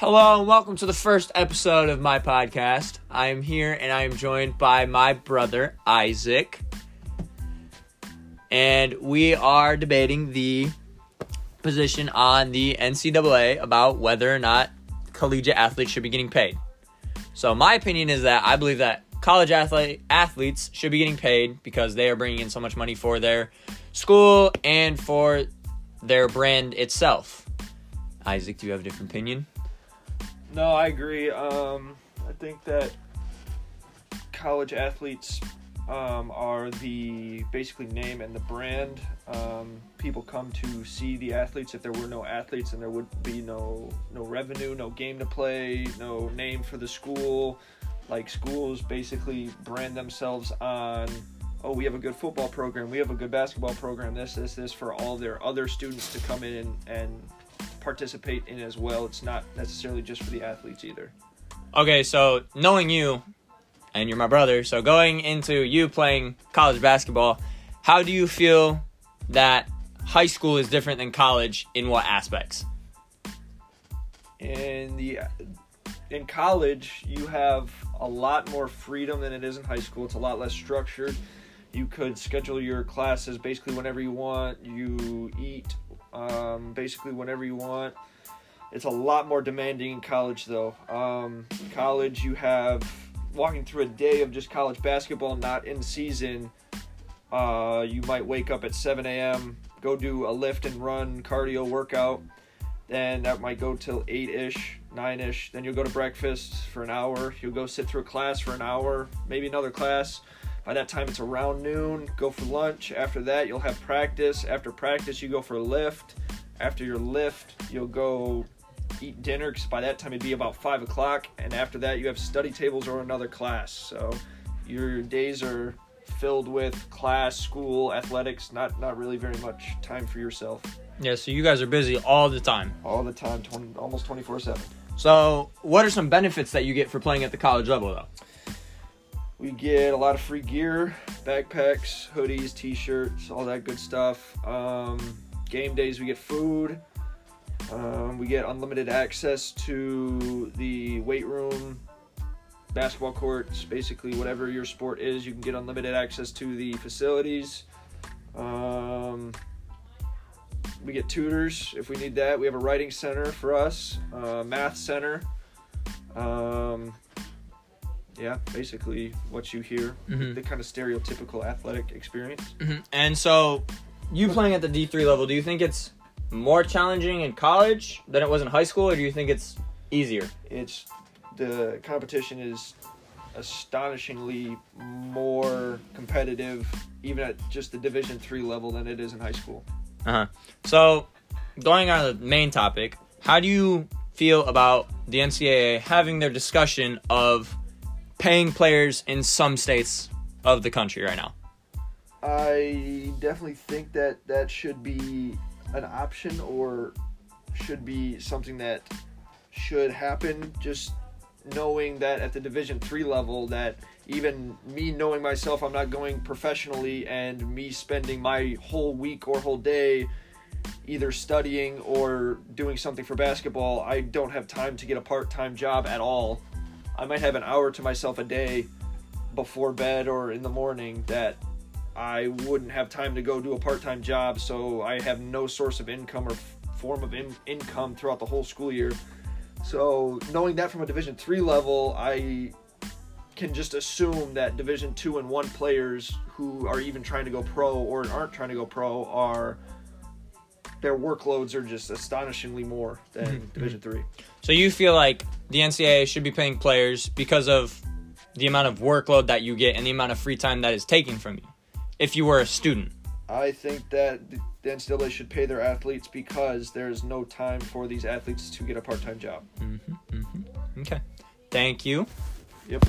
Hello and welcome to the first episode of my podcast. I am here and I am joined by my brother Isaac. And we are debating the position on the NCAA about whether or not collegiate athletes should be getting paid. So my opinion is that I believe that college athlete athletes should be getting paid because they are bringing in so much money for their school and for their brand itself. Isaac, do you have a different opinion? No, I agree. Um, I think that college athletes um, are the basically name and the brand. Um, people come to see the athletes. If there were no athletes, then there would be no no revenue, no game to play, no name for the school. Like schools basically brand themselves on. Oh, we have a good football program. We have a good basketball program. This, this, this for all their other students to come in and, and participate in as well. It's not necessarily just for the athletes either. Okay, so knowing you, and you're my brother, so going into you playing college basketball, how do you feel that high school is different than college in what aspects? In the in college, you have a lot more freedom than it is in high school. It's a lot less structured. You could schedule your classes basically whenever you want. You eat um, basically whenever you want. It's a lot more demanding in college, though. Um, college, you have walking through a day of just college basketball, not in season. Uh, you might wake up at 7 a.m., go do a lift and run cardio workout. Then that might go till 8 ish, 9 ish. Then you'll go to breakfast for an hour. You'll go sit through a class for an hour, maybe another class. By that time, it's around noon. Go for lunch. After that, you'll have practice. After practice, you go for a lift. After your lift, you'll go eat dinner because by that time it'd be about five o'clock. And after that, you have study tables or another class. So your days are filled with class, school, athletics. Not not really very much time for yourself. Yeah, so you guys are busy all the time. All the time, 20, almost twenty four seven. So, what are some benefits that you get for playing at the college level, though? We get a lot of free gear, backpacks, hoodies, t-shirts, all that good stuff. Um, game days, we get food. Um, we get unlimited access to the weight room, basketball courts, basically whatever your sport is, you can get unlimited access to the facilities. Um, we get tutors if we need that. We have a writing center for us, uh, math center. Um, yeah, basically what you hear, Mhm. the kind of stereotypical athletic experience. Mm-hmm. And so, you playing at the D3 level, do you think it's more challenging in college than it was in high school, or do you think it's easier? It's the competition is astonishingly more competitive, even at just the Division three level, than it is in high school. Uh huh. So, going on the main topic, how do you feel about the NCAA having their discussion of paying players in some states of the country right now? I definitely think that that should be an option or should be something that should happen just knowing that at the division 3 level that even me knowing myself I'm not going professionally and me spending my whole week or whole day either studying or doing something for basketball I don't have time to get a part-time job at all I might have an hour to myself a day before bed or in the morning that I wouldn't have time to go do a part time job, so I have no source of income or form of in- income throughout the whole school year. So knowing that from a Division three level, I can just assume that Division two and one players who are even trying to go pro or aren't trying to go pro are their workloads are just astonishingly more than Division three. So, you feel like the NCAA should be paying players because of the amount of workload that you get and the amount of free time that is taken from you if you were a student? I think that the NCAA should pay their athletes because there's no time for these athletes to get a part time job. Mm-hmm, mm-hmm. Okay. Thank you. Yep.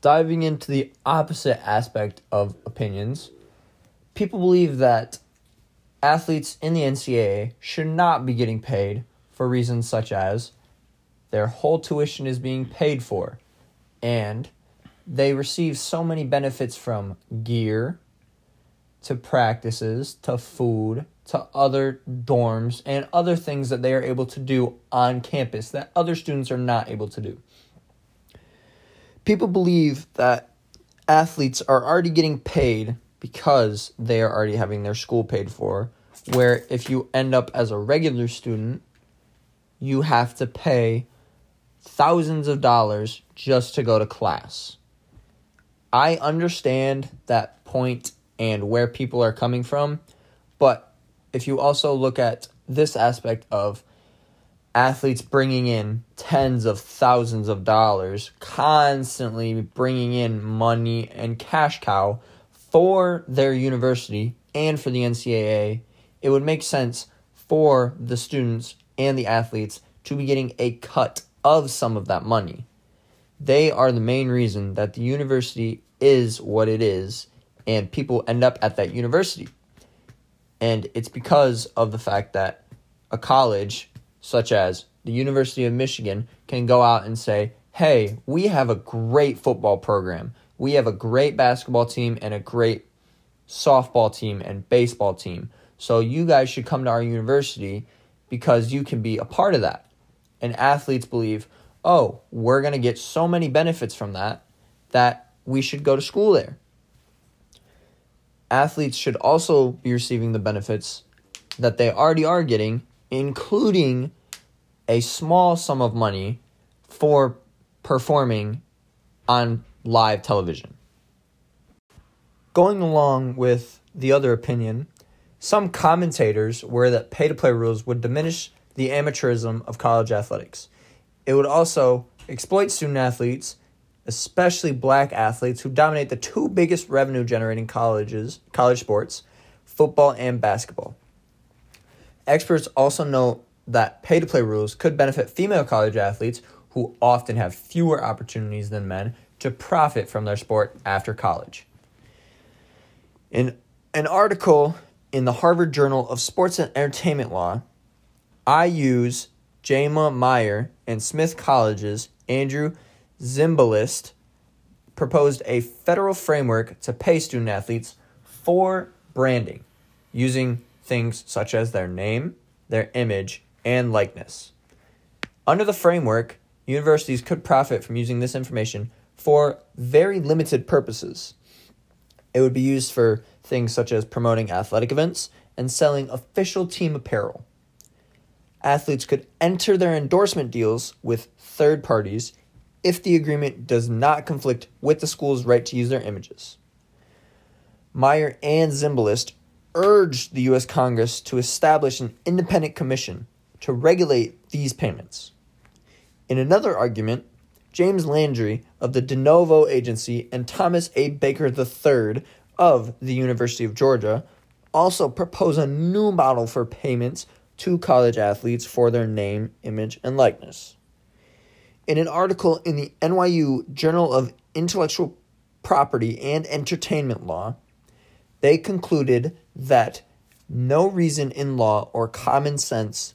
diving into the opposite aspect of opinions, people believe that athletes in the NCAA should not be getting paid for reasons such as their whole tuition is being paid for and they receive so many benefits from gear to practices to food to other dorms and other things that they are able to do on campus that other students are not able to do. People believe that athletes are already getting paid because they are already having their school paid for, where if you end up as a regular student, you have to pay thousands of dollars just to go to class. I understand that point and where people are coming from, but if you also look at this aspect of athletes bringing in tens of thousands of dollars, constantly bringing in money and cash cow for their university and for the NCAA, it would make sense for the students and the athletes to be getting a cut of some of that money. They are the main reason that the university is what it is, and people end up at that university. And it's because of the fact that a college, such as the University of Michigan, can go out and say, hey, we have a great football program. We have a great basketball team and a great softball team and baseball team. So you guys should come to our university because you can be a part of that. And athletes believe, oh, we're going to get so many benefits from that that we should go to school there. Athletes should also be receiving the benefits that they already are getting, including a small sum of money for performing on live television. Going along with the other opinion, some commentators were that pay to play rules would diminish the amateurism of college athletics. It would also exploit student athletes, especially black athletes who dominate the two biggest revenue generating colleges, college sports, football and basketball. Experts also note that pay to play rules could benefit female college athletes who often have fewer opportunities than men to profit from their sport after college. In an article in the Harvard Journal of Sports and Entertainment Law, IU's Jayma Meyer and Smith College's Andrew Zimbalist proposed a federal framework to pay student athletes for branding using things such as their name, their image, and likeness. Under the framework, universities could profit from using this information for very limited purposes. It would be used for things such as promoting athletic events and selling official team apparel. Athletes could enter their endorsement deals with third parties if the agreement does not conflict with the school's right to use their images. Meyer and Zimbalist urged the U.S. Congress to establish an independent commission to regulate these payments. In another argument, James Landry of the De Novo Agency and Thomas A. Baker III of the University of Georgia also propose a new model for payments to college athletes for their name, image, and likeness. In an article in the NYU Journal of Intellectual Property and Entertainment Law, they concluded that no reason in law or common sense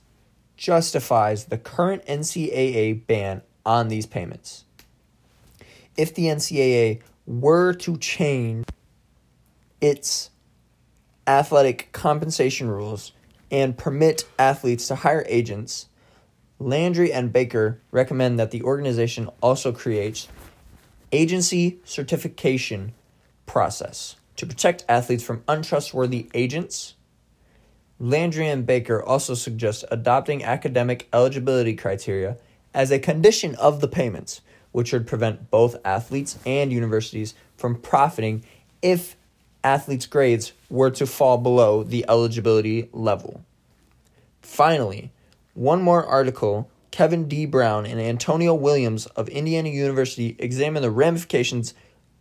justifies the current NCAA ban on these payments. If the NCAA were to change its athletic compensation rules and permit athletes to hire agents, Landry and Baker recommend that the organization also creates agency certification process to protect athletes from untrustworthy agents. Landry and Baker also suggest adopting academic eligibility criteria as a condition of the payments, which would prevent both athletes and universities from profiting if athletes' grades were to fall below the eligibility level. Finally, one more article Kevin D. Brown and Antonio Williams of Indiana University examine the ramifications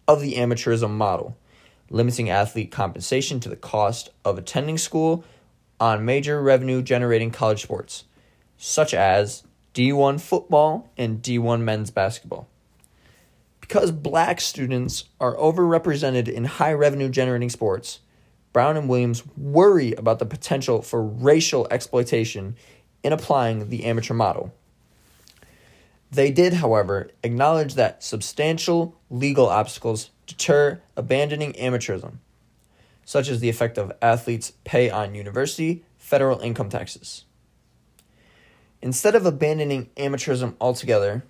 of the amateurism model, limiting athlete compensation to the cost of attending school on major revenue generating college sports, such as D1 football and D1 men's basketball. Because black students are overrepresented in high revenue generating sports, Brown and Williams worry about the potential for racial exploitation in applying the amateur model. They did, however, acknowledge that substantial legal obstacles deter abandoning amateurism. such as the effect of athletes' pay on university, federal income taxes. Instead of abandoning amateurism altogether,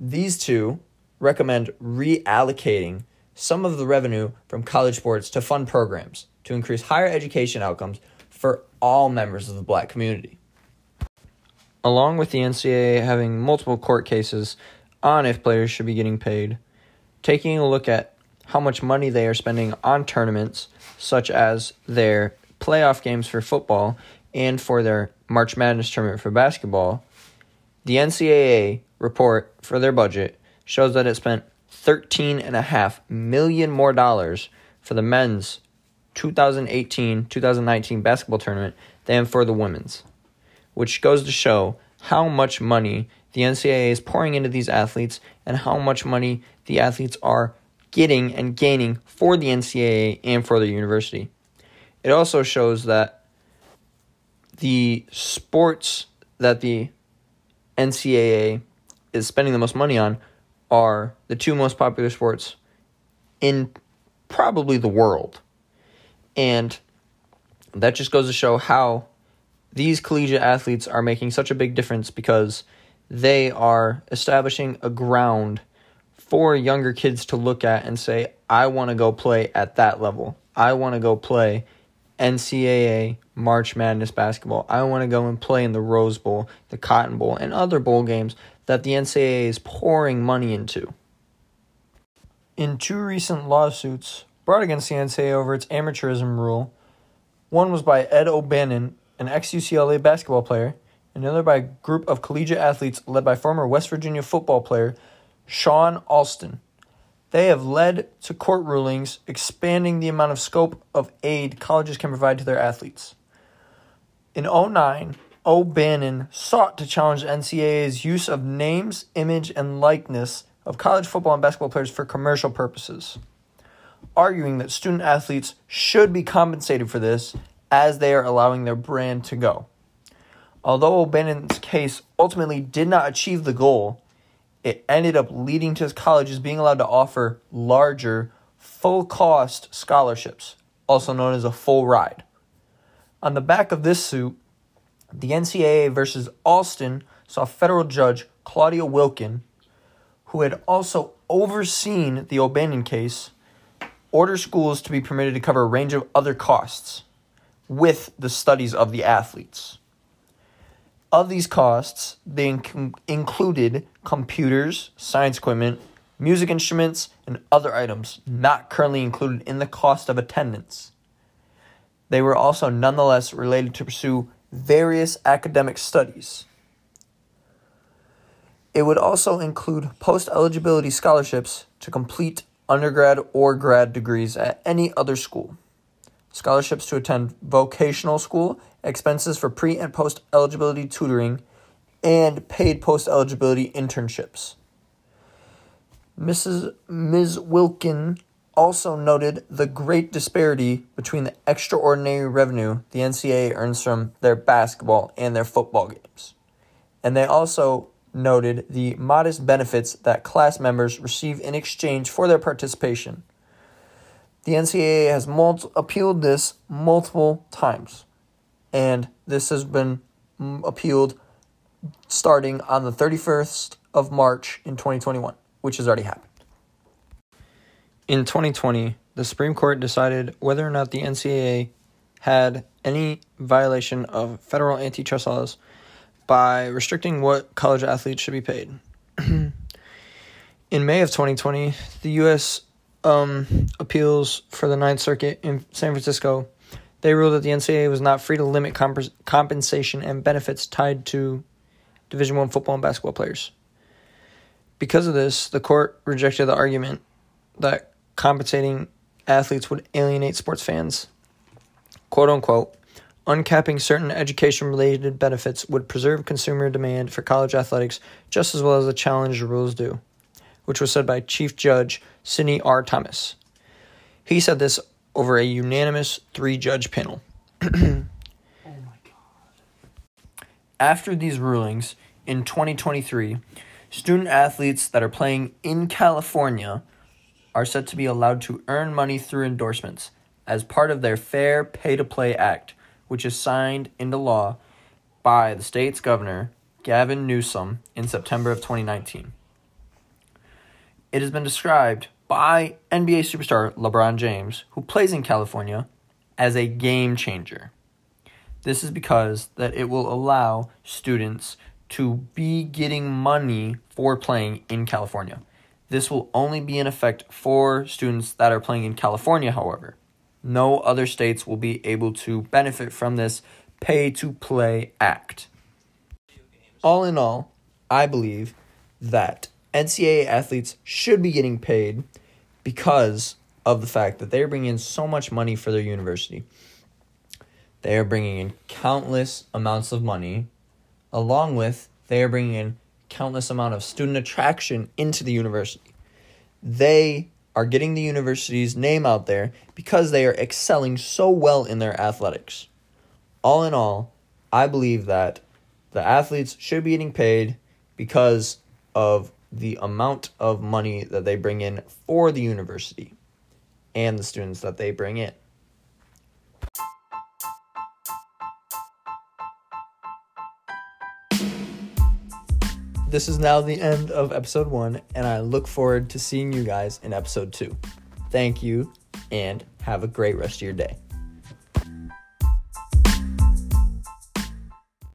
these two recommend reallocating some of the revenue from college sports to fund programs to increase higher education outcomes for all members of the black community. Along with the NCAA having multiple court cases on if players should be getting paid, taking a look at how much money they are spending on tournaments, such as their playoff games for football and for their March Madness tournament for basketball, the NCAA report for their budget shows that it spent 13 and a half million more dollars for the men's 2018-2019 basketball tournament than for the women's, which goes to show how much money the NCAA is pouring into these athletes and how much money the athletes are getting and gaining for the NCAA and for the university. It also shows that the sports that the NCAA is spending the most money on are the two most popular sports in probably the world. And that just goes to show how these collegiate athletes are making such a big difference because they are establishing a ground for younger kids to look at and say, I want to go play at that level. I want to go play NCAA March Madness basketball. I want to go and play in the Rose Bowl, the Cotton Bowl, and other bowl games that the NCAA is pouring money into. In two recent lawsuits brought against the NCAA over its amateurism rule, one was by Ed O'Bannon, an ex UCLA basketball player, and another by a group of collegiate athletes led by former West Virginia football player Shawne Alston. They have led to court rulings expanding the amount of scope of aid colleges can provide to their athletes. In 09, O'Bannon sought to challenge NCAA's use of names, image, and likeness of college football and basketball players for commercial purposes, arguing that student athletes should be compensated for this as they are allowing their brand to go. Although O'Bannon's case ultimately did not achieve the goal, it ended up leading to his colleges being allowed to offer larger, full cost scholarships, also known as a full ride. On the back of this suit, the NCAA versus Alston saw federal judge Claudia Wilken, who had also overseen the O'Bannon case, order schools to be permitted to cover a range of other costs with the studies of the athletes. Of these costs, they inc- included computers, science equipment, music instruments, and other items not currently included in the cost of attendance. They were also nonetheless related to pursue various academic studies. It would also include post eligibility scholarships to complete undergrad or grad degrees at any other school, scholarships to attend vocational school, expenses for pre and post eligibility tutoring, and paid post eligibility internships. Mrs. Ms. Wilken also noted the great disparity between the extraordinary revenue the NCAA earns from their basketball and their football games. And they also noted the modest benefits that class members receive in exchange for their participation. The NCAA has mul- appealed this multiple times, and this has been mm, appealed starting on the 31st of March in 2021, which has already happened. In 2020, the Supreme Court decided whether or not the NCAA had any violation of federal antitrust laws by restricting what college athletes should be paid. in May of 2020, the U.S. Um, appeals for the Ninth Circuit in San Francisco, they ruled that the NCAA was not free to limit comp- compensation and benefits tied to Division One football and basketball players. Because of this, the court rejected the argument that compensating athletes would alienate sports fans. Quote unquote, uncapping certain education related benefits would preserve consumer demand for college athletics just as well as the challenge rules do, which was said by Chief Judge Sidney R. Thomas. He said this over a unanimous three judge panel. Oh After these rulings, in 2023, student athletes that are playing in California are set to be allowed to earn money through endorsements, as part of their Fair Pay to Play Act, which is signed into law by the state's governor, Gavin Newsom, in September of 2019. It has been described by NBA superstar LeBron James, who plays in California, as a game changer. This is because that it will allow students to be getting money for playing in California. This will only be in effect for students that are playing in California, however. No other states will be able to benefit from this pay to play act. All in all, I believe that NCAA athletes should be getting paid because of the fact that they're bringing in so much money for their university. They are bringing in countless amounts of money, along with they are bringing in countless amount of student attraction into the university. They are getting the university's name out there because they are excelling so well in their athletics. All in all, I believe that the athletes should be getting paid because of the amount of money that they bring in for the university and the students that they bring in. This is now the end of episode one, and I look forward to seeing you guys in episode two. Thank you, and have a great rest of your day.